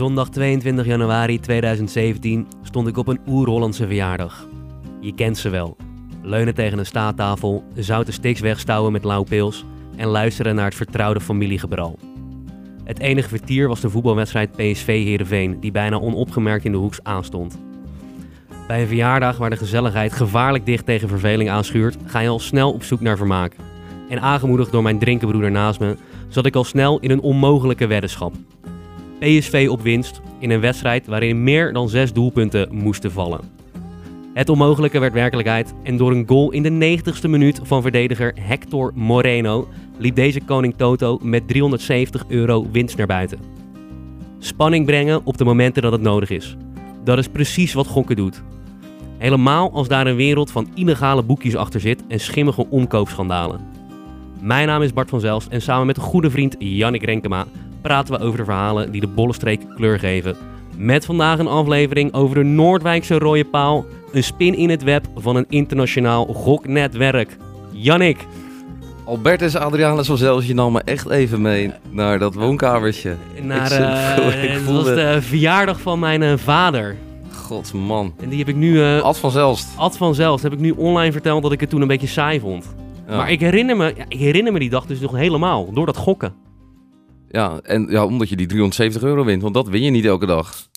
Zondag 22 januari 2017 stond ik op een oer-Hollandse verjaardag. Je kent ze wel. Leunen tegen een staattafel, zoute stiks wegstouwen met lauwpils en luisteren naar het vertrouwde familiegebral. Het enige vertier was de voetbalwedstrijd PSV Heerenveen, die bijna onopgemerkt in de hoeks aanstond. Bij een verjaardag waar de gezelligheid gevaarlijk dicht tegen verveling aanschuurt, ga je al snel op zoek naar vermaak. En aangemoedigd door mijn drinkenbroeder naast me, zat ik al snel in een onmogelijke weddenschap. PSV op winst in een wedstrijd waarin meer dan zes doelpunten moesten vallen. Het onmogelijke werd werkelijkheid en door een goal in de 90ste minuut van verdediger Hector Moreno liep deze koning Toto met 370 euro winst naar buiten. Spanning brengen op de momenten dat het nodig is. Dat is precies wat gokken doet. Helemaal als daar een wereld van illegale boekjes achter zit en schimmige omkoopschandalen. Mijn naam is Bart van Zelst en samen met een goede vriend Jannik Renkema praten we over de verhalen die de Bollenstreek kleur geven. Met vandaag een aflevering over de Noordwijkse rode paal, een spin in het web van een internationaal goknetwerk. Jannik, Albertus Adrianus van zelfs, je nam me echt even mee naar dat woonkamertje. naar, Ik zit- eh, ik voelde- was de verjaardag van mijn eh, vader. God man. En die heb ik nu, eh Ad van Zelst. Ad van heb ik nu online verteld dat ik het toen een beetje saai vond. Ja. Maar ik herinner, me, ja, ik herinner me die dag dus nog helemaal, door dat gokken. Ja, en ja, omdat je die 370 euro wint, want dat win je niet elke dag.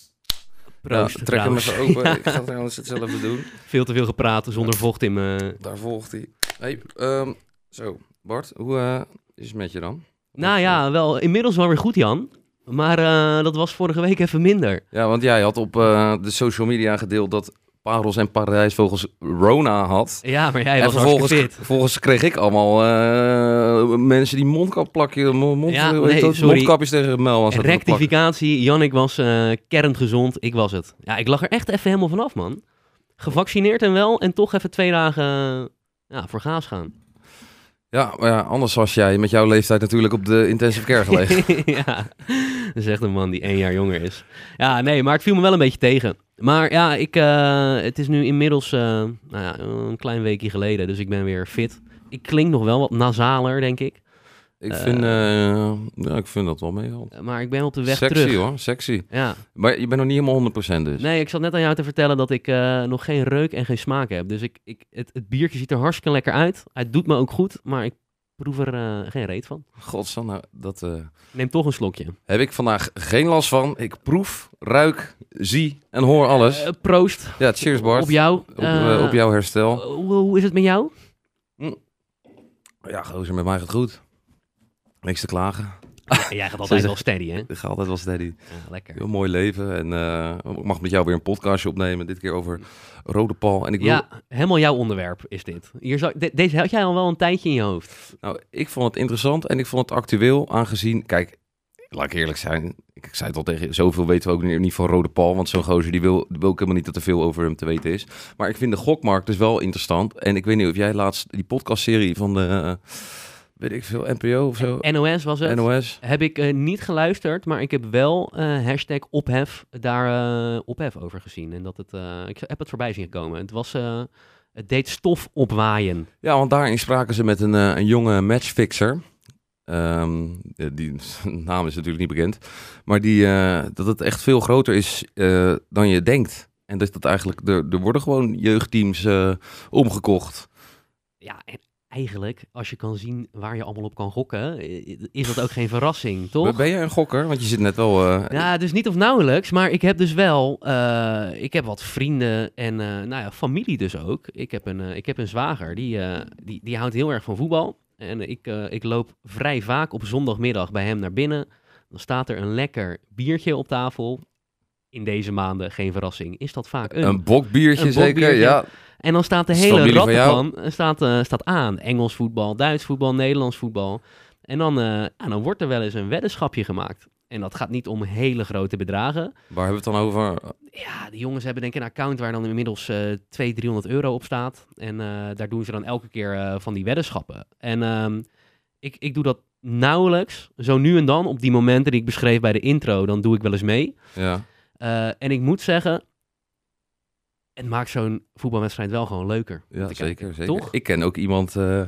Proost, Ja, trek hem even open. Ja, Ik ga het trouwens hetzelfde doen. veel te veel gepraat zonder vocht in me. Daar volgt hij. Hey, ehm, zo, Bart, hoe eh, is het met je dan? Nou ja, wel, inmiddels wel weer goed, Jan. Maar eh, dat was vorige week even minder. Ja, want jij had op eh, de social media gedeeld dat Parels en Paradijsvogels Rona had. Ja, maar jij En was vervolgens, vervolgens kreeg ik allemaal eh, mensen die mondkap plakken, mo- mond, Ja, nee, dat? mondkapjes tegen het te plakken. Rectificatie, Jannik was kerngezond, ik was het. Ja, ik lag er echt even helemaal vanaf, man. Gevaccineerd en wel, en toch even twee dagen ja, voor gaas gaan. Ja, anders was jij met jouw leeftijd natuurlijk op de intensive care gelegen. ja, dat is echt een man die één jaar jonger is. Ja, nee, maar het viel me wel een beetje tegen. Maar ja, ik, eh, het is nu inmiddels eh, nou ja, een klein weekje geleden, dus ik ben weer fit. Ik klink nog wel wat nasaler, denk ik. Ik, Eh. vind, eh, ja, ik vind dat wel meevalt. Maar ik ben op de weg Sexy terug. hoor, sexy. Ja. Maar je bent nog niet helemaal 100% dus. Nee, ik zat net aan jou te vertellen dat ik eh, nog geen reuk en geen smaak heb. Dus ik, ik, het, het biertje ziet er hartstikke lekker uit. Het doet me ook goed, maar ik proef er eh, geen reet van. Godsdan, nou, dat eh, neem toch een slokje. heb ik vandaag geen last van. Ik proef, ruik, zie en hoor alles. Eh, proost. ja, cheers Bart. Op jou. Op, eh, Eh, op jouw herstel. Hoe, hoe is het met jou? Ja, gozer, met mij gaat het goed. Niks te klagen. jij gaat altijd wel steady, hè? Ik ga altijd wel steady. Ja, lekker. Heel mooi leven. En eh, ik mag met jou weer een podcastje opnemen. Dit keer over Rode Paul. En ik wil, Ja, helemaal jouw onderwerp is dit. Hier zou, de- deze had jij al wel een tijdje in je hoofd. nou, ik vond het interessant en ik vond het actueel aangezien... Kijk, laat ik eerlijk zijn. Ik zei het al tegen zoveel weten we ook niet, niet van Rode Paul. Want zo'n gozer die wil, wil ook helemaal niet dat er veel over hem te weten is. Maar ik vind de gokmarkt dus wel interessant. En ik weet niet of jij laatst die podcastserie van de... eh, weet ik veel, NPO of zo? NOS was het. NOS? Heb ik eh, niet geluisterd, maar ik heb wel eh, hashtag ophef daar eh, ophef over gezien. En dat het, ik heb het voorbij zien komen. Het was, het deed stof opwaaien. Ja, want daarin spraken ze met een, een jonge matchfixer. Ehm, eh, die naam is natuurlijk niet bekend. Maar die, dat het echt veel groter is dan je denkt. En dat dat eigenlijk, er, er worden gewoon jeugdteams omgekocht. Ja, en eigenlijk, als je kan zien waar je allemaal op kan gokken, eh, is dat ook geen verrassing, toch? Ben je een gokker? Want je zit net wel... eh, Ja, dus niet of nauwelijks, maar ik heb dus wel, eh, ik heb wat vrienden en nou ja, familie dus ook. Ik heb een, ik heb een zwager, die, die, die houdt heel erg van voetbal. En ik, ik loop vrij vaak op zondagmiddag bij hem naar binnen. Dan staat er een lekker biertje op tafel. In deze maanden, geen verrassing, is dat vaak een. een bokbiertje een zeker, bokbiertje. ja. En dan staat de hele rattenplan eh, staat, eh, staat aan. Engels voetbal, Duits voetbal, Nederlands voetbal. En dan, eh, ja, dan wordt er wel eens een weddenschapje gemaakt. En dat gaat niet om hele grote bedragen. Waar hebben we het dan over? Ja, die jongens hebben denk ik een account waar dan inmiddels eh 200, 300 euro op staat. En eh, daar doen ze dan elke keer eh, van die weddenschappen. En ehm, ik, ik doe dat nauwelijks. Zo nu en dan, op die momenten die ik beschreef bij de intro, dan doe ik wel eens mee. Ja. Eh, en ik moet zeggen, het maakt zo'n voetbalwedstrijd wel gewoon leuker. Ja, kijken. zeker, zeker. Toch? Ik ken ook iemand, eh,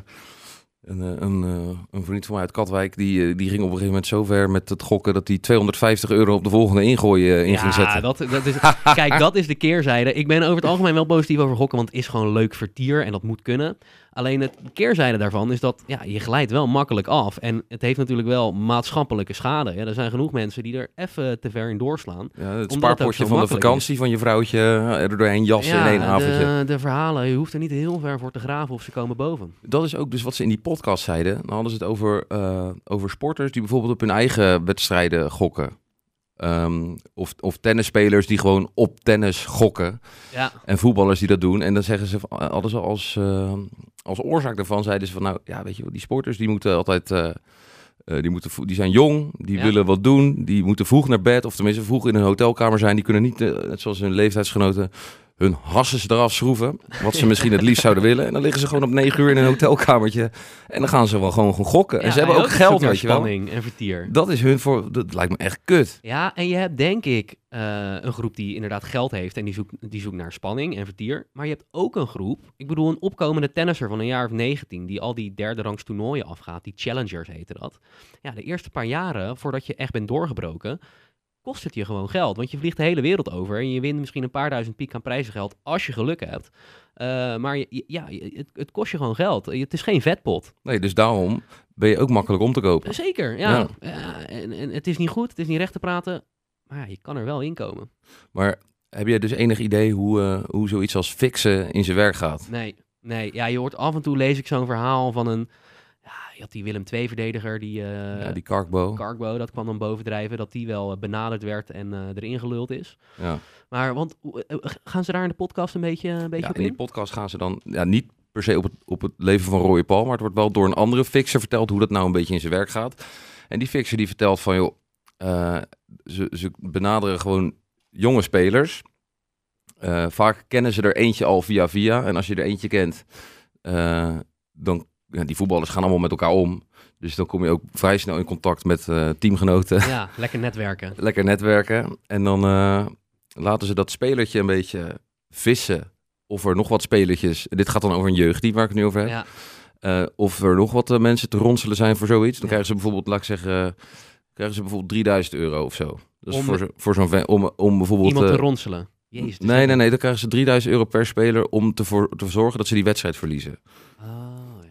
Een, eh, een, eh, een vriend van mij uit Katwijk, die, die ging op een gegeven moment zo ver met het gokken dat hij 250 euro op de volgende ingooi eh, in ging ja, zetten. dat, dat is, kijk, dat is de keerzijde. Ik ben over het algemeen wel positief over gokken, want het is gewoon leuk vertier en dat moet kunnen. Alleen het de keerzijde daarvan is dat ja, je glijdt wel makkelijk af. En het heeft natuurlijk wel maatschappelijke schade. Ja, er zijn genoeg mensen die er even te ver in doorslaan. Ja, het spaarpotje van de vakantie van je vrouwtje eh, er doorheen jassen in één avondje. de, de verhalen, je hoeft er niet heel ver voor te graven of ze komen boven. Dat is ook dus wat ze in die podcast zeiden. Dan hadden ze het over, eh, over sporters die bijvoorbeeld op hun eigen wedstrijden gokken. Ehm, of, of tennisspelers die gewoon op tennis gokken. Ja, En voetballers die dat doen. En dan zeggen ze, van- hadden ze als, eh, als oorzaak daarvan, zeiden ze van nou, ja, weet je wel, die sporters die moeten altijd, eh, eh, die, moeten, die zijn jong, die Ja. willen wat doen, die moeten vroeg naar bed, of tenminste vroeg in een hotelkamer zijn. Die kunnen niet, eh, net zoals hun leeftijdsgenoten, hun hasses eraf schroeven, wat ze misschien het liefst zouden willen. En dan liggen ze gewoon op negen uur in een hotelkamertje en dan gaan ze wel gewoon, gewoon gokken. en ze hebben en ook geld, weet je wel. spanning en vertier. Dat is hun voor, dat lijkt me echt kut. Ja, en je hebt denk ik eh, een groep die inderdaad geld heeft en die zoekt, die zoekt naar spanning en vertier. Maar je hebt ook een groep, ik bedoel een opkomende tennisser van een jaar of 19, die al die derde rangs toernooien afgaat, die challengers heten dat. Ja, de eerste paar jaren voordat je echt bent doorgebroken, kost het je gewoon geld. Want je vliegt de hele wereld over en je wint misschien een paar duizend piek aan prijzengeld als je geluk hebt. Eh, maar je- ja, het, het kost je gewoon geld. Het is geen vetpot. Nee, dus daarom ben je ook makkelijk om te kopen. Zeker, ja. Ja. Ja, en, en het is niet goed, het is niet recht te praten, maar ja, je kan er wel in komen. Maar heb jij dus enig idee hoe, eh, hoe zoiets als fixen in zijn werk gaat? Nee, nee. Ja, je hoort af en toe lees ik zo'n verhaal van een... Je had die Willem II-verdediger, die, eh ja, die Karkbo. Cargbo, dat kwam dan bovendrijven, dat die wel eh, benaderd werd en eh, erin geluld is. ja. Maar, want gaan ze daar in de podcast een beetje, een beetje ja, op in die in? podcast gaan ze dan ja, niet per se op het, op het leven van Roy Paul, maar het wordt wel door een andere fixer verteld hoe dat nou een beetje in zijn werk gaat. En die fixer die vertelt van, joh, ze, ze benaderen gewoon jonge spelers. Vaak kennen ze er eentje al via via. En als je er eentje kent, eh, dan, ja, die voetballers gaan allemaal met elkaar om. Dus dan kom je ook vrij snel in contact met eh, teamgenoten. Ja, lekker netwerken. lekker netwerken. En dan eh, laten ze dat spelertje een beetje vissen. Of er nog wat spelertjes. Dit gaat dan over een jeugdteam waar ik het nu over heb. Ja, Eh, of er nog wat mensen te ronselen zijn voor zoiets. Dan Ja. krijgen ze bijvoorbeeld, laat ik zeggen, krijgen ze bijvoorbeeld 3000 euro of zo. Is Om- voor, zo, voor zo'n om, om bijvoorbeeld. iemand te ronselen. Jezus. nee, nee, nee. Dan krijgen ze 3000 euro per speler om te, voor, te zorgen dat ze die wedstrijd verliezen.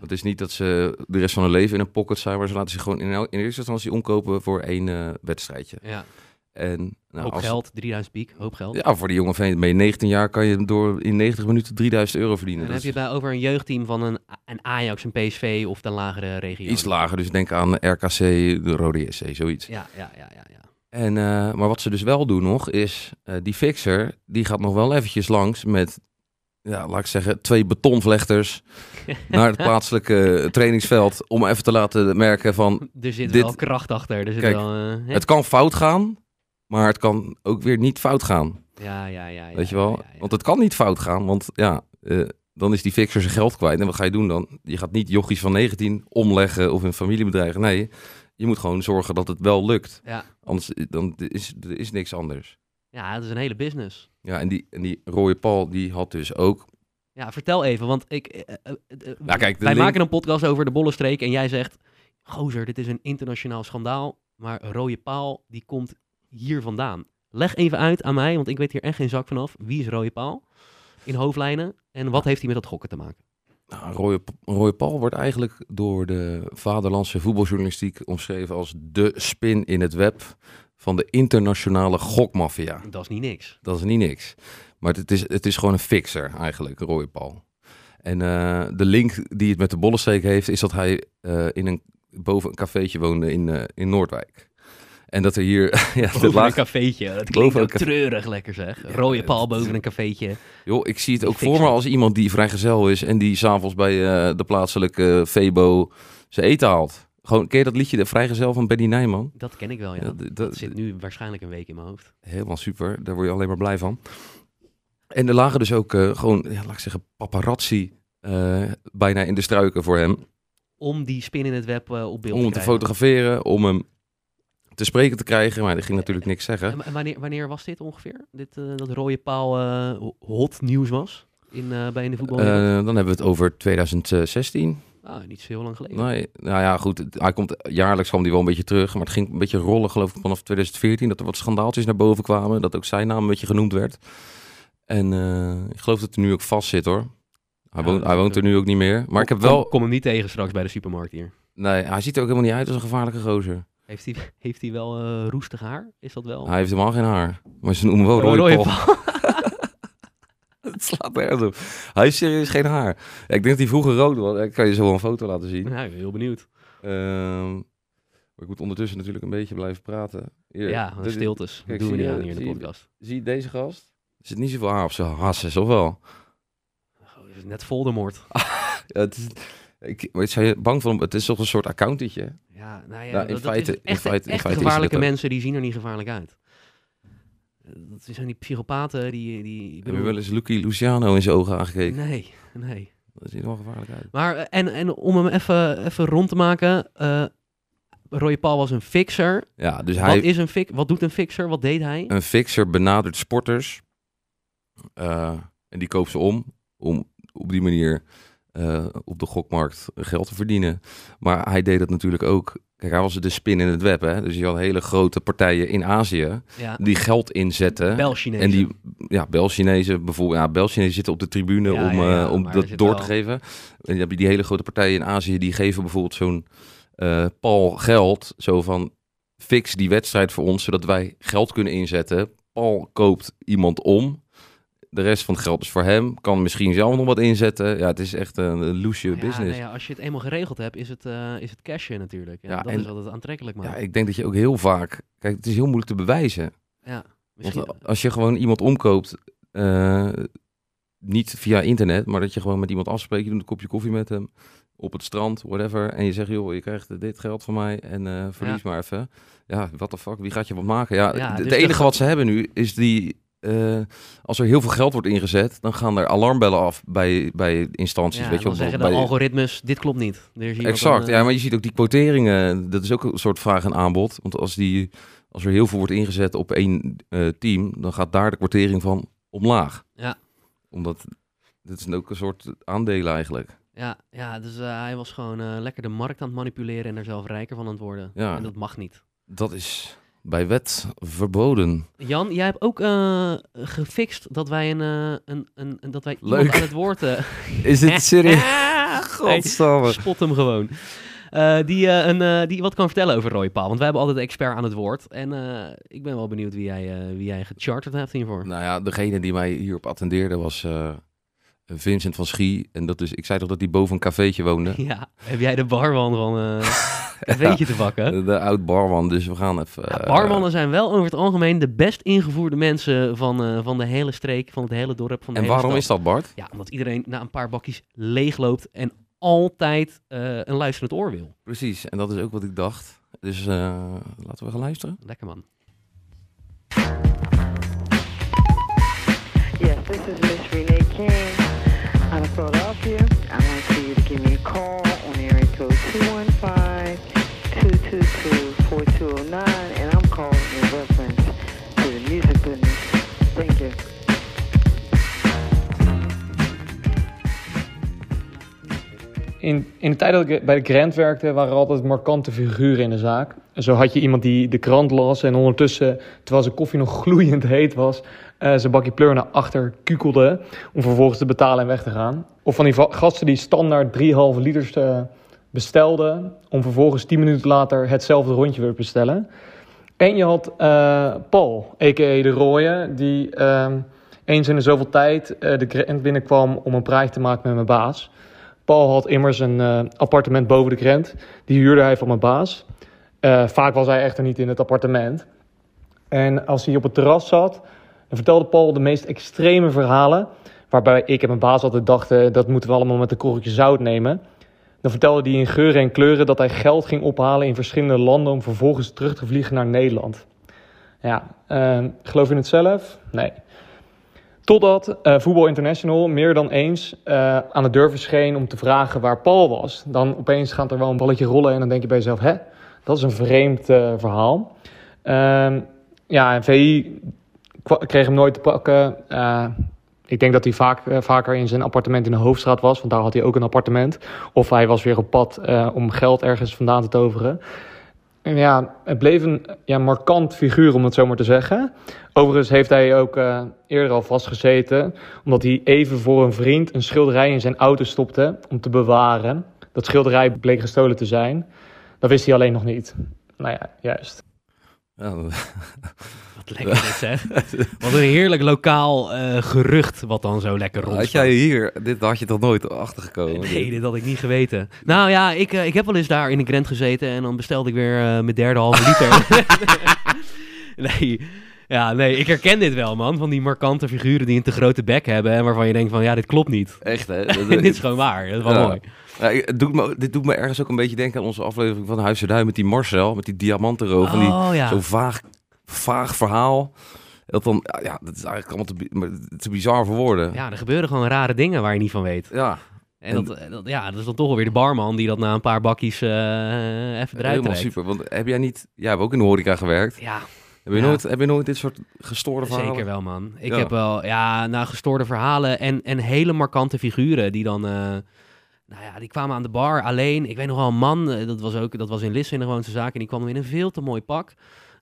Het is niet dat ze de rest van hun leven in een pocket zijn, maar ze laten zich gewoon in, in eerste instantie omkopen voor één eh, wedstrijdje. ja. En nou, hoop als- geld, 3000 piek, hoop geld. Ja, voor die jonge vent, ben je 19 jaar, kan je door in 90 minuten 3000 euro verdienen. En dan Dat heb je bij over een jeugdteam van een, een Ajax, een PSV of de lagere regio. iets lager, dus denk aan RKC, de Rode JC, zoiets. Ja, ja, ja, ja. ja. En, eh, maar wat ze dus wel doen nog, is eh, die fixer, die gaat nog wel eventjes langs met, ja, laat ik zeggen, twee betonvlechters naar het plaatselijke trainingsveld. Om even te laten merken van, Er zit Dit- wel kracht achter. Er zit Kijk, wel, eh, het kan fout gaan, maar het kan ook weer niet fout gaan. Ja, ja, ja. ja Weet je wel? ja, ja, ja. Want het kan niet fout gaan, want ja, eh, dan is die fixer zijn geld kwijt. En wat ga je doen dan? Je gaat niet jochies van 19 omleggen of een familiebedrijf. Nee, je moet gewoon zorgen dat het wel lukt. Ja. Anders dan is er is niks anders. Ja, het is een hele business. Ja, en die, en die rode Paul, die had dus ook... Ja, vertel even, want ik, eh, Ja, kijk, wij link- maken een podcast over de Bollenstreek en jij zegt, gozer, dit is een internationaal schandaal, maar Rode Paal, die komt hier vandaan. Leg even uit aan mij, want ik weet hier echt geen zak vanaf. Wie is Rode Paal in hoofdlijnen en wat heeft hij met dat gokken te maken? Nou, rode Paul wordt eigenlijk door de vaderlandse voetbaljournalistiek omschreven als de spin in het web van de internationale gokmafia. Dat is niet niks. Dat is niet niks. Maar het is, het is gewoon een fixer eigenlijk, Roy Paul. En eh, de link die het met de bollensteek heeft, is dat hij eh, in een, boven een cafeetje woonde in, eh, in Noordwijk. En dat er hier... ja, Boven een laag, cafeetje. Dat klinkt een ook treurig lekker zeg. Ja, Rode Paal boven een cafeetje. joh, ik zie het ook voor me als iemand die vrijgezel is en die s'avonds bij de plaatselijke Febo zijn eten haalt. Gewoon, ken je dat liedje De Vrijgezel van Benny Nijman? Dat ken ik wel, ja. Ja, dat, zit nu waarschijnlijk een week in mijn hoofd. Helemaal super, daar word je alleen maar blij van. En er lagen dus ook eh, gewoon, ja, laat ik zeggen, paparazzi eh, bijna in de struiken voor hem. Om die spin in het web eh, op beeld om hem te te krijgen. fotograferen, om hem te spreken te krijgen. Maar die ging natuurlijk niks zeggen. En, wanneer, wanneer was dit ongeveer? Dit, dat Rode Paal hot nieuws was in, bij in de voetbal? Dan hebben we het over 2016. Ah, niet zo heel lang geleden. Nee, nou ja, goed. Hij komt, jaarlijks kwam hij wel een beetje terug. Maar het ging een beetje rollen, geloof ik, vanaf 2014. Dat er wat schandaaltjes naar boven kwamen. Dat ook zijn naam een beetje genoemd werd. En eh, ik geloof dat hij nu ook vast zit, hoor. Hij, Ja, woont, hij woont er nu ook niet meer. Maar ik heb wel... Kom hem niet tegen straks bij de supermarkt hier. Nee, hij ziet er ook helemaal niet uit als een gevaarlijke gozer. Heeft hij, heeft hij wel eh, roestig haar? Is dat wel? Hij heeft helemaal geen haar. Maar ze noemen hem wel Oh, Roy Paul. Het slaat nergens op. Hij heeft serieus geen haar. Ja, ik denk dat hij vroeger rood was. Ik kan je zo wel een foto laten zien. Ik ben heel benieuwd. Ehm, maar ik moet ondertussen natuurlijk een beetje blijven praten. Hier, Ja, dit- stiltes. Dat kijk, doen we zie niet je- aan hier in de zie je- podcast. Zie je deze gast? Er zit niet zoveel haar op zijn hasses, of wel? Oh, dit is net Voldemort. Ja, het is, ik, maar zijn je bang van, het is toch een soort accountetje? Ja, nou ja, Nou, in dat, dat feite- is in echt, feite- in echt feite is gevaarlijke ook. mensen, die zien er niet gevaarlijk uit. Dat zijn die psychopaten die... die je wel eens Lucky Luciano in zijn ogen aangekeken? Nee, nee. Dat ziet er wel gevaarlijk uit. Maar, eh, en, en om hem even, even rond te maken... eh Roy Paul was een fixer. Ja, dus hij, Wat, is een fix, wat doet een fixer? Wat deed hij? een fixer benadert sporters. eh, en die koopt ze om. Om op die manier eh, op de gokmarkt geld te verdienen. Maar hij deed dat natuurlijk ook. Kijk, hij was de spin in het web. Hè? Dus je had hele grote partijen in Azië. Ja, Die geld inzetten. Bel-Chinezen. En die, ja, Bel-Chinezen bijvoorbeeld, ja, Bel-Chinezen zitten op de tribune Ja, om, ja, eh, om dat door wel- te geven. En dan heb je die hele grote partijen in Azië, die geven bijvoorbeeld zo'n eh Paul geld. Zo van, fix die wedstrijd voor ons, zodat wij geld kunnen inzetten. Paul koopt iemand om. De rest van het geld is voor hem. Kan misschien zelf nog wat inzetten. Ja, het is echt een, loesje Ja, business. nou ja, als je het eenmaal geregeld hebt, is het, eh, is het cashen natuurlijk. Ja, Ja, dat en- is altijd aantrekkelijk Ja, maar. ik denk dat je ook heel vaak... Kijk, het is heel moeilijk te bewijzen. Ja, misschien... Want als je gewoon iemand omkoopt, eh, niet via internet, maar dat je gewoon met iemand afspreekt, je doet een kopje koffie met hem op het strand, whatever, en je zegt, joh, je krijgt dit geld van mij en eh, verlies maar even. Ja, what the fuck, wie gaat je wat maken? Ja, Ja, de- dus het enige de- wat ze hebben nu is die, eh, als er heel veel geld wordt ingezet, dan gaan er alarmbellen af bij, bij instanties, ja, weet je dan zeggen de bij- algoritmes, dit klopt niet. Exact, dan, eh, ja, maar je ziet ook die quoteringen. Dat is ook een soort vraag en aanbod. Want als, die, als er heel veel wordt ingezet op één eh, team, dan gaat daar de quotering van omlaag. Ja. Omdat dit is ook een soort aandelen eigenlijk. Ja, ja dus hij was gewoon lekker de markt aan het manipuleren en er zelf rijker van aan het worden. Ja. En dat mag niet. Dat is bij wet verboden. Jan, jij hebt ook eh, gefixt dat wij, een, eh, een, een, een- dat wij iemand Leuk. aan het woord... eh, Is dit serieus? Godsamme. spot hem gewoon. Die, een, die wat kan vertellen over Roy Paul. Want wij hebben altijd een expert aan het woord. En ik ben wel benieuwd wie jij, wie jij gecharterd hebt hiervoor. Nou ja, degene die mij hierop attendeerde was Vincent van Schie. En dat is, ik zei toch dat hij boven een cafeetje woonde. Ja, heb jij de barman van eh een beetje te pakken? De, de oud barman, dus we gaan even... Ja, eh, barmannen zijn wel over het algemeen de best ingevoerde mensen van, eh, van de hele streek, van het hele dorp, van de en hele waarom stad. is dat, Bart? Ja, omdat iedereen na een paar bakjes leegloopt en altijd eh, een luisterend oor wil. Precies, en dat is ook wat ik dacht. Dus eh, laten we gaan luisteren. Lekker man. Yes, this is Miss Renee King out of Philadelphia. I'd like for you to give me a call on area code 215-222-4209, and I'm calling in reference to the music business. Thank you. In, in de tijd dat ik bij de Grand werkte, waren er altijd markante figuren in de zaak. Zo had je iemand die de krant las en ondertussen, terwijl zijn koffie nog gloeiend heet was, eh, zijn bakje pleur naar achter kukelde om vervolgens te betalen en weg te gaan. Of van die gasten die standaard 3,5 liters eh, bestelden, om vervolgens 10 minuten later hetzelfde rondje weer te bestellen. En je had eh, Paul, a.k.a. de Rooie, die ehm, eens in de zoveel tijd de Grand binnenkwam om een praatje te maken met mijn baas. Paul had immers een eh, appartement boven de krent. Die huurde hij van mijn baas. Eh, vaak was hij echter niet in het appartement. En als hij op het terras zat, dan vertelde Paul de meest extreme verhalen. Waarbij ik en mijn baas altijd dachten, dat moeten we allemaal met een korreltje zout nemen. Dan vertelde hij in geuren en kleuren dat hij geld ging ophalen in verschillende landen om vervolgens terug te vliegen naar Nederland. Ja, eh, geloof je het zelf? Nee. Totdat eh Voetbal International meer dan eens eh, aan de deur verscheen om te vragen waar Paul was. Dan opeens gaat er wel een balletje rollen en dan denk je bij jezelf, hè, dat is een vreemd eh, verhaal. Ehm, ja, en VI kreeg hem nooit te pakken. Ik denk dat hij vaak, vaker in zijn appartement in de Hoofdstraat was, want daar had hij ook een appartement. Of hij was weer op pad om geld ergens vandaan te toveren. Ja, het bleef een ja, markant figuur, om het zo maar te zeggen. Overigens heeft hij ook eh, eerder al vastgezeten, omdat hij even voor een vriend een schilderij in zijn auto stopte om te bewaren. Dat schilderij bleek gestolen te zijn. Dat wist hij alleen nog niet. Nou ja, juist. Wat lekker dit zeg. Wat een heerlijk lokaal eh, gerucht wat dan zo lekker rond. had jij hier, dit had je toch nooit achtergekomen? Nee, dit had ik niet geweten. Nou ja, ik, eh, ik heb wel eens daar in de Grant gezeten en dan bestelde ik weer eh, mijn derde halve liter. nee, ja, nee, ik herken dit wel, man. Van die markante figuren die een te grote bek hebben en waarvan je denkt van, ja, dit klopt niet. Echt, hè? dit is gewoon waar. Dat is wel Ja. mooi. Ja, ik- het doet me, dit doet me ergens ook een beetje denken aan onze aflevering van Huis Duin met die Marcel, met die diamantenroof. en die, Oh ja. Zo'n vaag, vaag verhaal. Dat dan, ja, ja, dat is eigenlijk allemaal te, te bizar voor woorden. Ja. Ja, er gebeuren gewoon rare dingen waar je niet van weet. En, En- dat, dat, ja, dat is dan toch wel weer de barman die dat na een paar bakjes eh, even eruit helemaal super. Want heb jij niet, jij hebt ook in de horeca gewerkt. Ja, Heb je, Ja. nooit, heb je nooit dit soort gestoorde verhalen? Zeker wel, man. Ik Ja. heb wel, ja, na gestoorde verhalen en, en hele markante figuren die dan, eh, nou ja, die kwamen aan de bar alleen. Ik weet nog wel een man, eh, dat was ook, dat was in Lisse in de gewoonste zaak en die kwam in een veel te mooi pak.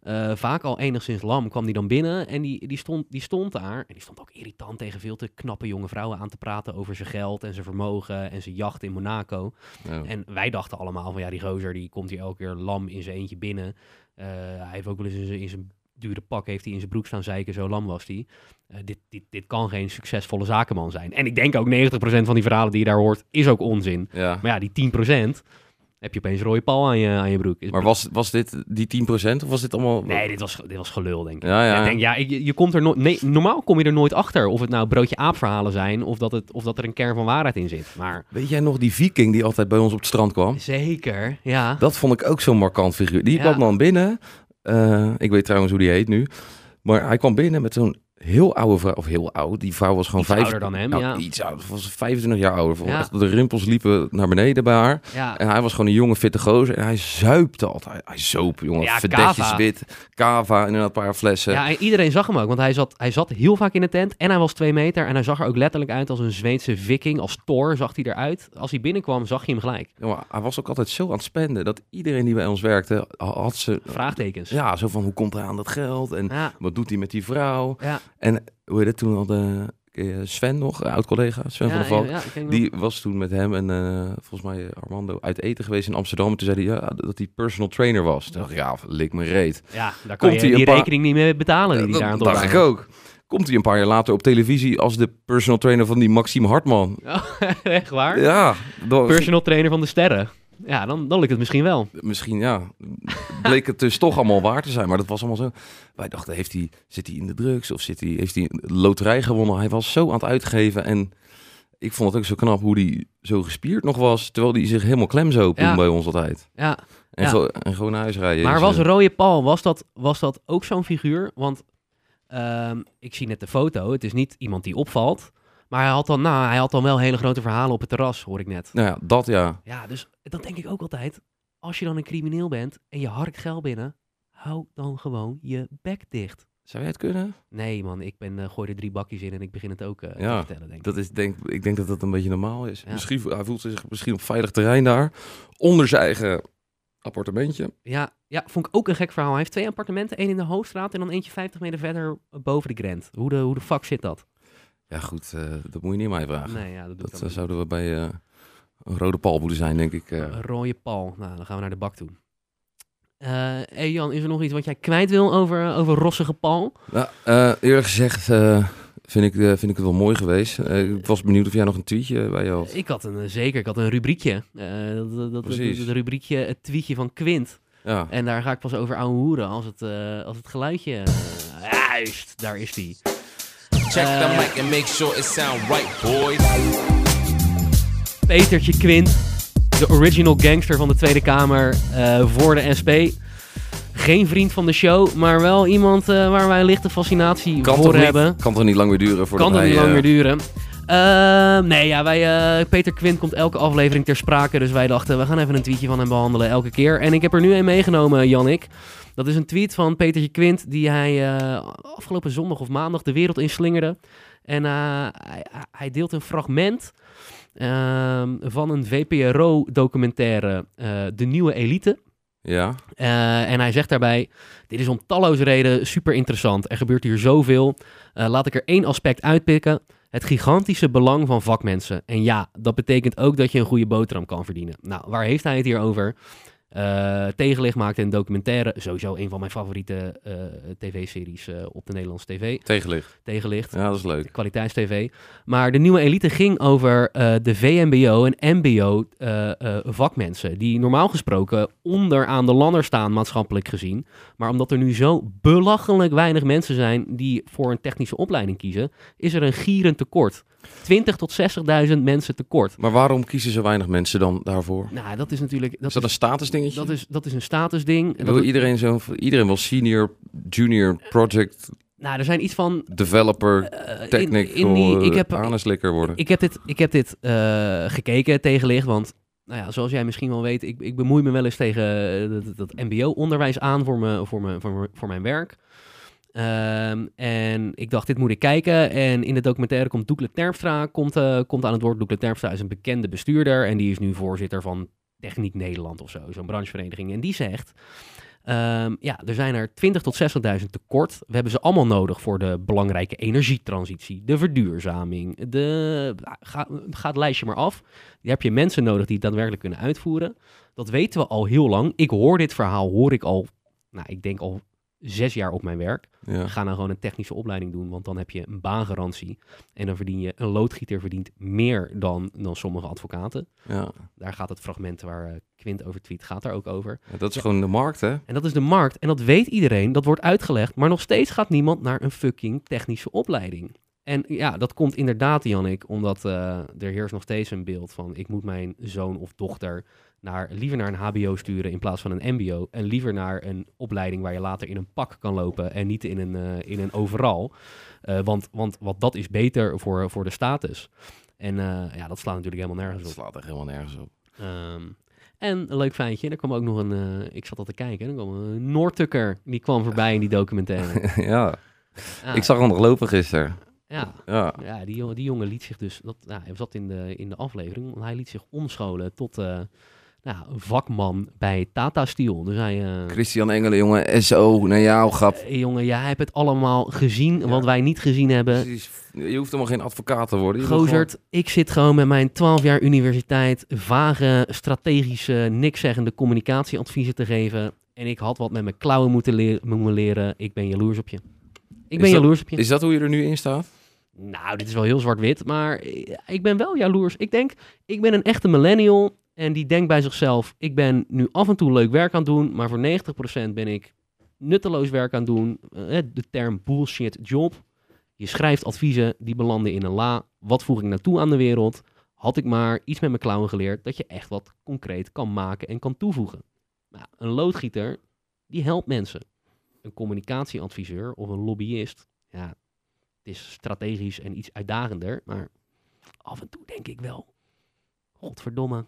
Eh, vaak al enigszins lam kwam die dan binnen en die, die, stond, die stond daar. En die stond ook irritant tegen veel te knappe jonge vrouwen aan te praten over zijn geld en zijn vermogen en zijn jacht in Monaco. Ja. En wij dachten allemaal van ja, die gozer die komt hier elke keer lam in zijn eentje binnen. Eh, hij heeft ook wel eens in zijn, in zijn dure pak heeft hij in zijn broek staan zeiken, zo lam was hij. Eh, dit, dit, dit kan geen succesvolle zakenman zijn. En ik denk ook 90% van die verhalen die je daar hoort, is ook onzin. Ja. Maar ja, die 10% heb je opeens rode pal aan je, aan je broek. Maar was, was dit die 10% of was dit allemaal... Nee, dit was, dit was gelul, denk ik. Ja, ja. Denk, ja, je, je komt er nooit. Nee, normaal kom je er nooit achter of het nou broodje aapverhalen zijn of dat, het, of dat er een kern van waarheid in zit. Maar Weet jij nog die viking die altijd bij ons op het strand kwam? zeker, ja. Dat vond ik ook zo'n markant figuur. Die kwam dan binnen. Eh, ik weet trouwens hoe die heet nu. Maar hij kwam binnen met zo'n heel oude vrouw. Of heel oud. Die vrouw was gewoon Iets vijf... ouder dan hem, nou, ja. Iets ouder. was 25 jaar ouder. Ja. De rimpels liepen naar beneden bij haar. ja. En hij was gewoon een jonge, fitte gozer. En hij zuipte altijd. Hij zoop, jongen. Ja, Verdetjes wit. Kava en een paar flessen. Ja, en iedereen zag hem ook, want hij zat, hij zat heel vaak in de tent en hij was twee meter en hij zag er ook letterlijk uit als een Zweedse viking, als Thor zag hij eruit. Als hij binnenkwam zag je hem gelijk. Jongen, hij was ook altijd zo aan het spenden. Dat iedereen die bij ons werkte, had ze... Vraagtekens. Ja, zo van hoe komt hij aan dat geld? En ja, wat doet hij met die vrouw? ja. En hoe heet het toen al de je Sven nog, een oud collega, Sven ja, van der Valk. ja, Die was toen met hem en eh, volgens mij Armando uit eten geweest in Amsterdam. En toen zei hij ja, dat hij personal trainer was. Toen dacht ik, ja, lik me reet. ja, daar kan Komt je hij die paar- rekening niet meer betalen die, die daar aan het dacht ik ook. Komt hij een paar jaar later op televisie als de personal trainer van die Maxime Hartman. Oh, echt waar? Ja, dan, Personal trainer van de sterren. Ja, dan, dan lukt het misschien wel. misschien ja, bleek het dus toch allemaal waar te zijn. Maar dat was allemaal zo. Wij dachten, heeft hij, zit hij in de drugs of zit hij, heeft hij een loterij gewonnen? Hij was zo aan het uitgeven en ik vond het ook zo knap hoe hij zo gespierd nog was. Terwijl hij zich helemaal klem zo Ja. bij ons altijd. Ja. En, Ja. gewoon- en gewoon naar huis rijden. Maar was Rode Paul, was dat, was dat ook zo'n figuur? Want ehm, ik zie net de foto. Het is niet iemand die opvalt. Maar hij had dan, nou, hij had dan wel hele grote verhalen op het terras, hoor ik net. Nou ja, dat ja. Ja, dus dan denk ik ook altijd, als je dan een crimineel bent en je harkt geld binnen, hou dan gewoon je bek dicht. Zou jij het kunnen? Nee man, ik ben, eh, gooi er drie bakjes in en ik begin het ook eh, Ja, te vertellen, denk ik. Dat is, denk, ik denk dat dat een beetje normaal is. Ja. Misschien, hij voelt zich misschien op veilig terrein daar. Onder zijn eigen appartementje. Ja, ja, vond ik ook een gek verhaal. Hij heeft twee appartementen, één in de Hoofdstraat en dan eentje 50 meter verder boven de Grand. Hoe de, hoe de fuck zit dat? Ja goed, eh, dat moet je niet mij vragen. Nee, ja, dat doe ik dat dan eh, zouden we bij eh, een rode paal moeten zijn, denk ik. Een rode pal. Nou, dan gaan we naar de bak toe. Eh hey Jan, is er nog iets wat jij kwijt wil over, over rossige pal? Nou, eerlijk gezegd vind, ik, vind ik het wel mooi geweest. Ik was benieuwd of jij nog een tweetje bij je had. Ik had een, zeker, ik had een rubriekje. Dat, dat, dat, rubriekje, het tweetje van Quint. Ja. En daar ga ik pas over ouwe hoeren als het, als het geluidje... juist, daar is die. Check the Uh, mic and make sure it sound right, boys. Petertje Quint, de original gangster van de Tweede Kamer eh, voor de SP. Geen vriend van de show, maar wel iemand eh, waar wij een lichte fascinatie Kan, voor toch niet, hebben. kan toch niet lang meer duren voordat Kan toch niet lang eh, meer duren. Nee, ja, wij, eh, Peter Quint komt elke aflevering ter sprake. Dus wij dachten, we gaan even een tweetje van hem behandelen elke keer. En ik heb er nu een meegenomen, Jannik. Dat is een tweet van Petertje Quint die hij eh, afgelopen zondag of maandag de wereld inslingerde. En eh, hij, hij deelt een fragment ehm, van een VPRO-documentaire, eh, De Nieuwe Elite. Ja. En hij zegt daarbij: Dit is om talloze redenen super interessant. Er gebeurt hier zoveel. Laat ik er één aspect uitpikken: het gigantische belang van vakmensen. En ja, dat betekent ook dat je een goede boterham kan verdienen. Nou, waar heeft hij het hier over? Eh, Tegenlicht maakte een documentaire, sowieso een van mijn favoriete eh, tv-series eh, op de Nederlandse tv. Tegenlicht. Tegenlicht Ja, dat is leuk. kwaliteitstv. Maar de nieuwe elite ging over de VMBO en MBO vakmensen. Die normaal gesproken onder aan de ladder staan, maatschappelijk gezien. Maar omdat er nu zo belachelijk weinig mensen zijn die voor een technische opleiding kiezen, is er een gierend tekort. 20 tot 60.000 mensen tekort. Maar waarom kiezen zo weinig mensen dan daarvoor? Nou, dat is natuurlijk. Dat is dat een statusdingetje? dat is, dat is een statusding. Wil Dat, iedereen, zo, iedereen wil senior, junior, project, nou, er zijn iets van. developer, eh, in- in die- ik heb, anuslikker worden. Ik heb dit, ik heb dit eh, gekeken tegenlicht, want nou ja, zoals jij misschien wel weet, ik, ik bemoei me wel eens tegen eh, dat, dat mbo-onderwijs aan voor, me, voor, me, voor, me- voor mijn werk. Ehm, en ik dacht, dit moet ik kijken. En in de documentaire komt Doekle Terpstra komt, eh, komt aan het woord. Doekle Terpstra is een bekende bestuurder en die is nu voorzitter van Techniek Nederland of zo, zo'n branchevereniging. En die zegt, ehm, ja, er zijn er 20 tot 60.000 tekort. We hebben ze allemaal nodig voor de belangrijke energietransitie, de verduurzaming. De, ga, ga het lijstje maar af. Die heb je mensen nodig die het daadwerkelijk kunnen uitvoeren. Dat weten we al heel lang. Ik hoor dit verhaal, hoor ik al, nou, ik denk al zes jaar op mijn werk. Ja. Ga nou gewoon een technische opleiding doen, want dan heb je een baangarantie. En dan verdien je, een loodgieter verdient meer dan, dan sommige advocaten. Ja. Daar gaat het fragment waar eh, Quint over tweet, gaat daar ook over. Ja, dat is gewoon de markt, hè? En dat is de markt. En dat weet iedereen. Dat wordt uitgelegd. Maar nog steeds gaat niemand naar een fucking technische opleiding. En ja, dat komt inderdaad, Jannik, omdat eh, er heerst nog steeds een beeld van... ik moet mijn zoon of dochter naar, liever naar een hbo sturen in plaats van een mbo... en liever naar een opleiding waar je later in een pak kan lopen... en niet in een, eh, in een overal. Eh, want, want wat dat is beter voor, voor de status. En eh, ja, dat slaat natuurlijk helemaal nergens Dat op. slaat echt helemaal nergens op. Ehm, en een leuk feitje, er kwam ook nog een, ik zat al te kijken, er kwam een Noortukker, die kwam voorbij in die documentaire. ja, Ja, ik zag hem nog lopen gisteren. Ja, Ja. ja die, jongen, die jongen liet zich dus, dat, ja, hij zat in de, in de aflevering, want hij liet zich omscholen tot nou, vakman bij Tata Steel. Dus hij, eh, Christian Engelen, jongen, SO, naar jou, grap. eh, jongen, jij hebt het allemaal gezien, wat wij niet gezien hebben. Precies. Je hoeft helemaal geen advocaat te worden. Je moet Gozert, ik zit gewoon met mijn 12 jaar universiteit vage, strategische, nikszeggende communicatieadviezen te geven. En ik had wat met mijn klauwen moeten, leren, moeten leren. Ik ben jaloers op je. Ik ben dat- jaloers op je. Is dat hoe je er nu in staat? Nou, dit is wel heel zwart-wit, maar eh, ik ben wel jaloers. Ik denk, ik ben een echte millennial en die denkt bij zichzelf, ik ben nu af en toe leuk werk aan het doen, maar voor 90% ben ik nutteloos werk aan het doen. Eh, de term bullshit job. Je schrijft adviezen, die belanden in een la. Wat voeg ik nou toe aan de wereld? Had ik maar iets met mijn klauwen geleerd dat je echt wat concreet kan maken en kan toevoegen. Nou, een loodgieter, die helpt mensen. Een communicatieadviseur of een lobbyist, ja, het is strategisch en iets uitdagender, maar af en toe denk ik wel, godverdomme,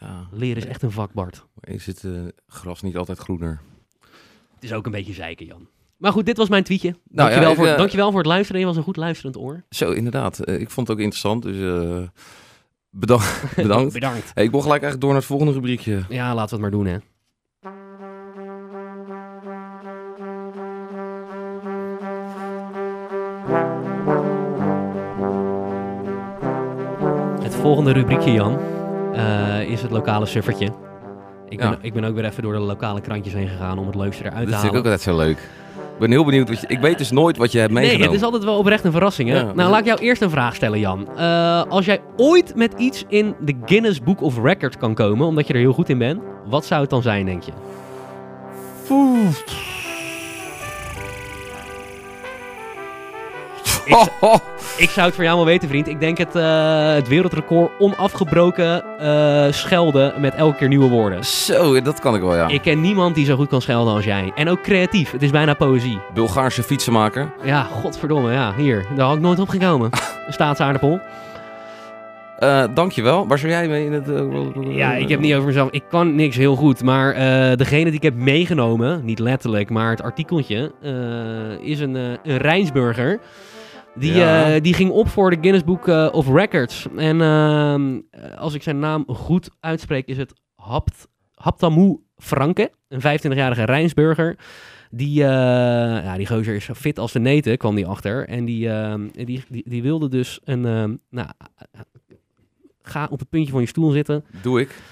Ja. leren is echt een vak, Bart. Is het eh, gras niet altijd groener? Het is ook een beetje zeiken, Jan. Maar goed, dit was mijn tweetje. Nou Dankjewel, ja, ik, voor, eh, dankjewel voor het luisteren. Je was een goed luisterend oor. Zo, inderdaad. Eh, ik vond het ook interessant, dus eh, bedankt. bedankt. Bedankt. Hey, ik wil gelijk eigenlijk door naar het volgende rubriekje. Ja, laten we het maar doen, hè. Het volgende rubriekje, Jan, eh, is het lokale suffertje. Ik ben, Ja. ik ben ook weer even door de lokale krantjes heen gegaan om het leukste eruit te Dat vind ik halen. ook altijd zo leuk. Ik ben heel benieuwd. Wat je, ik weet dus nooit wat je hebt Nee, meegenomen. het is altijd wel oprecht een verrassing, hè? Ja, nou, dus- laat ik jou eerst een vraag stellen, Jan. Eh, als jij ooit met iets in de Guinness Book of Records kan komen, omdat je er heel goed in bent, wat zou het dan zijn, denk je? Ik, ik zou het voor jou wel weten, vriend. Ik denk het, eh, het wereldrecord onafgebroken eh, schelden met elke keer nieuwe woorden. Zo, dat kan ik wel, ja. Ik ken niemand die zo goed kan schelden als jij. En ook creatief. Het is bijna poëzie. Bulgaarse fietsenmaker. Ja, godverdomme, ja. Hier, daar had ik nooit op gekomen. Staatsaardappel. Eh dankjewel. Waar zou jij mee in het... Ja, ik heb niet over mezelf. Ik kan niks heel goed. Maar degene die ik heb meegenomen, niet letterlijk, maar het artikeltje, is een, een Rijnsburger. Die, Ja. eh, die ging op voor de Guinness Book eh, of Records. En ehm, eh, als ik zijn naam goed uitspreek, is het Hapt, Haptamu Franke, een 25-jarige Rijnsburger. Die, eh, ja, die gozer is zo fit als de neten, kwam die achter. En die, ehm, die, die, die wilde dus een... ehm, nou, ga op het puntje van je stoel zitten. Doe ik.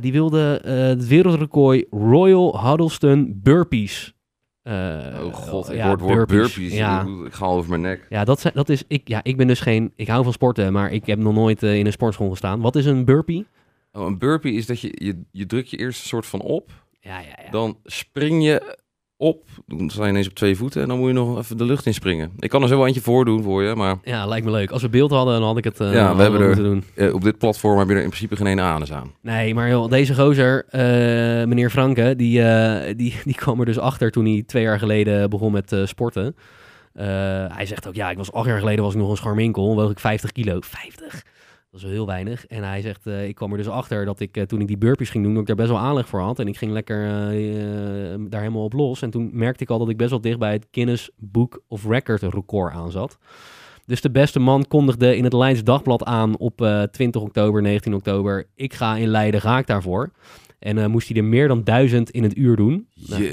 Die wilde het wereldrecord Royal Huddleston Burpees. Eh, oh god, ik ja, hoor het woord burpees. burpees. Ja, Ik, ga over mijn nek. ja, dat, dat is... Ik, ja, ik ben dus geen... Ik hou van sporten, maar ik heb nog nooit eh, in een sportschool gestaan. Wat is een burpee? Oh, een burpee is dat je, je, je drukt je eerst een soort van op. Ja, ja, ja. Dan spring je op. Dan sta je ineens op twee voeten en dan moet je nog even de lucht in springen. Ik kan er zo eentje voor doen voor je, maar Ja, lijkt me leuk. Als we beeld hadden, dan had ik het eh, Ja, we hebben er- moeten doen. eh, op dit platform heb je er in principe geen ene anus aan. Nee, maar joh, deze gozer, eh, meneer Franke, die, die, die kwam er dus achter toen hij twee jaar geleden begon met sporten. Hij zegt ook, ja, ik was acht jaar geleden was ik nog een scharminkel, woog ik 50 kilo. 50? Dat is heel weinig. En hij zegt, eh, ik kwam er dus achter dat ik eh, toen ik die burpees ging doen, dat ik daar best wel aanleg voor had. En ik ging lekker eh, daar helemaal op los. En toen merkte ik al dat ik best wel dicht bij het Guinness Book of Record record aan zat. Dus de beste man kondigde in het Leids Dagblad aan op eh, 20 oktober, 19 oktober. Ik ga in Leiden, ga ik daarvoor. En eh, moest hij er meer dan duizend in het uur doen. Nou,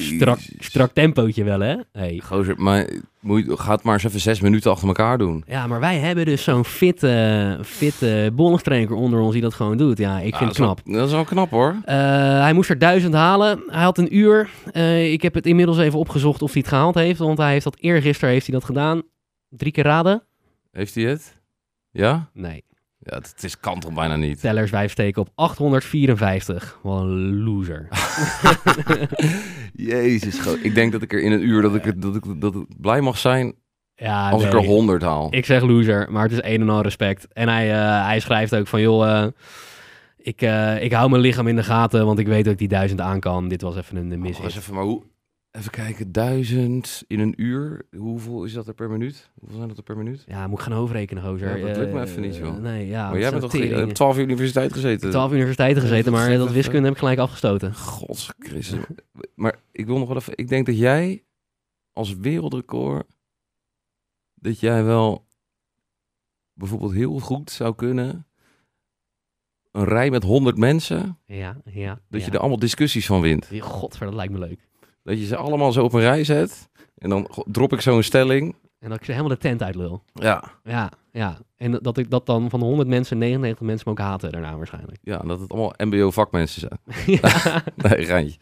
strak, strak tempootje wel, hè? Hey. Gozer, maar moet ga het maar eens even zes minuten achter elkaar doen. Ja, maar wij hebben dus zo'n fitte, fitte bolligtrainer onder ons die dat gewoon doet. Ja, ik Ah, vind het knap. wel- dat is wel knap hoor. Eh, hij moest er duizend halen. Hij had een uur. Eh, ik heb het inmiddels even opgezocht of hij het gehaald heeft. Want hij heeft dat eergisteren heeft hij dat gedaan. Drie keer raden? Heeft hij het? Ja? Nee. Ja, het, is kan toch bijna niet. Tellers steken op 854. Wat een loser. Jezus, ik denk dat ik er in een uur dat ik, het- dat ik, dat ik blij mag zijn Ja, als ik er 100 haal. Ik zeg loser, maar het is een en al respect. En hij, eh, hij schrijft ook van, joh, eh, ik, eh, ik hou mijn lichaam in de gaten, want ik weet dat ik die duizend aan kan. Dit was even een Oh, mis. wacht eens even, maar hoe, even kijken, duizend in een uur. Hoeveel is dat er per minuut? Hoeveel zijn dat er per minuut? Ja, moet ik gaan overrekenen, gozer. Ja, dat lukt me Eh, even niet, joh. Nee, ja. maar jij bent toch op 12 universiteit gezeten? 12 universiteiten gezeten, maar dat dat- wiskunde heb ik gelijk afgestoten. Gods Christus. maar ik wil nog wel even... Ik denk dat jij als wereldrecord... dat jij wel bijvoorbeeld heel goed zou kunnen... een rij met 100 mensen... Ja, ja. dat ja. je er allemaal discussies van wint. Godver, dat lijkt me leuk. Dat je ze allemaal zo op een rij zet... en dan drop ik zo een stelling. En dat ik ze helemaal de tent uitlul. Ja, Ja, ja. En dat ik dat dan van de 100 mensen, 99 mensen me ook haten daarna waarschijnlijk. ja dat het allemaal mbo-vakmensen zijn. ja. Nee, geintje.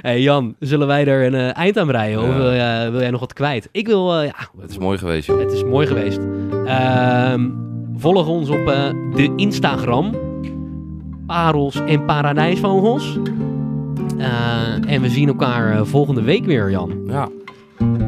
Hey Jan, zullen wij er een eh, eind aan breien? Of wil, jij- wil jij nog wat kwijt? Ik wil, eh, ja, Het is mooi geweest, joh. Het is mooi geweest. Ehm, volg ons op eh, de Instagram. Parels en Paradijsvogels. Eh, en we zien elkaar eh, volgende week weer, Jan. Ja.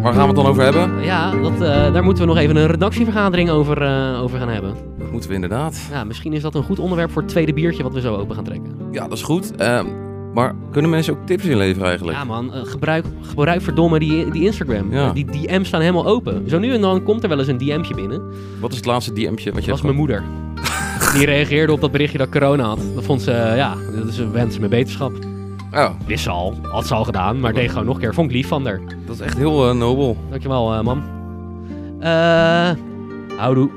Waar gaan we het dan over hebben? Ja, dat, eh, daar moeten we nog even een redactievergadering over, over gaan hebben. Dat moeten we inderdaad. Ja, misschien is dat een goed onderwerp voor het tweede biertje wat we zo open gaan trekken. Ja, dat is goed. Ehm, maar kunnen mensen ook tips inleveren eigenlijk? Ja man, gebruik, gebruik verdomme die, die Instagram. Ja. Die DM's staan helemaal open. Zo nu en dan komt er wel eens een DM'tje binnen. Wat is het laatste DM'tje wat je Dat was mijn moeder. Die reageerde op dat berichtje dat corona had. Dat vond ze, ja, dat is een wens met beterschap. Oh, Wist ze al, had ze al gedaan, maar deed gewoon nog een keer. Vond ik lief van haar. dat is echt heel eh, nobel. Dankjewel, eh mam. Eh, houdoe.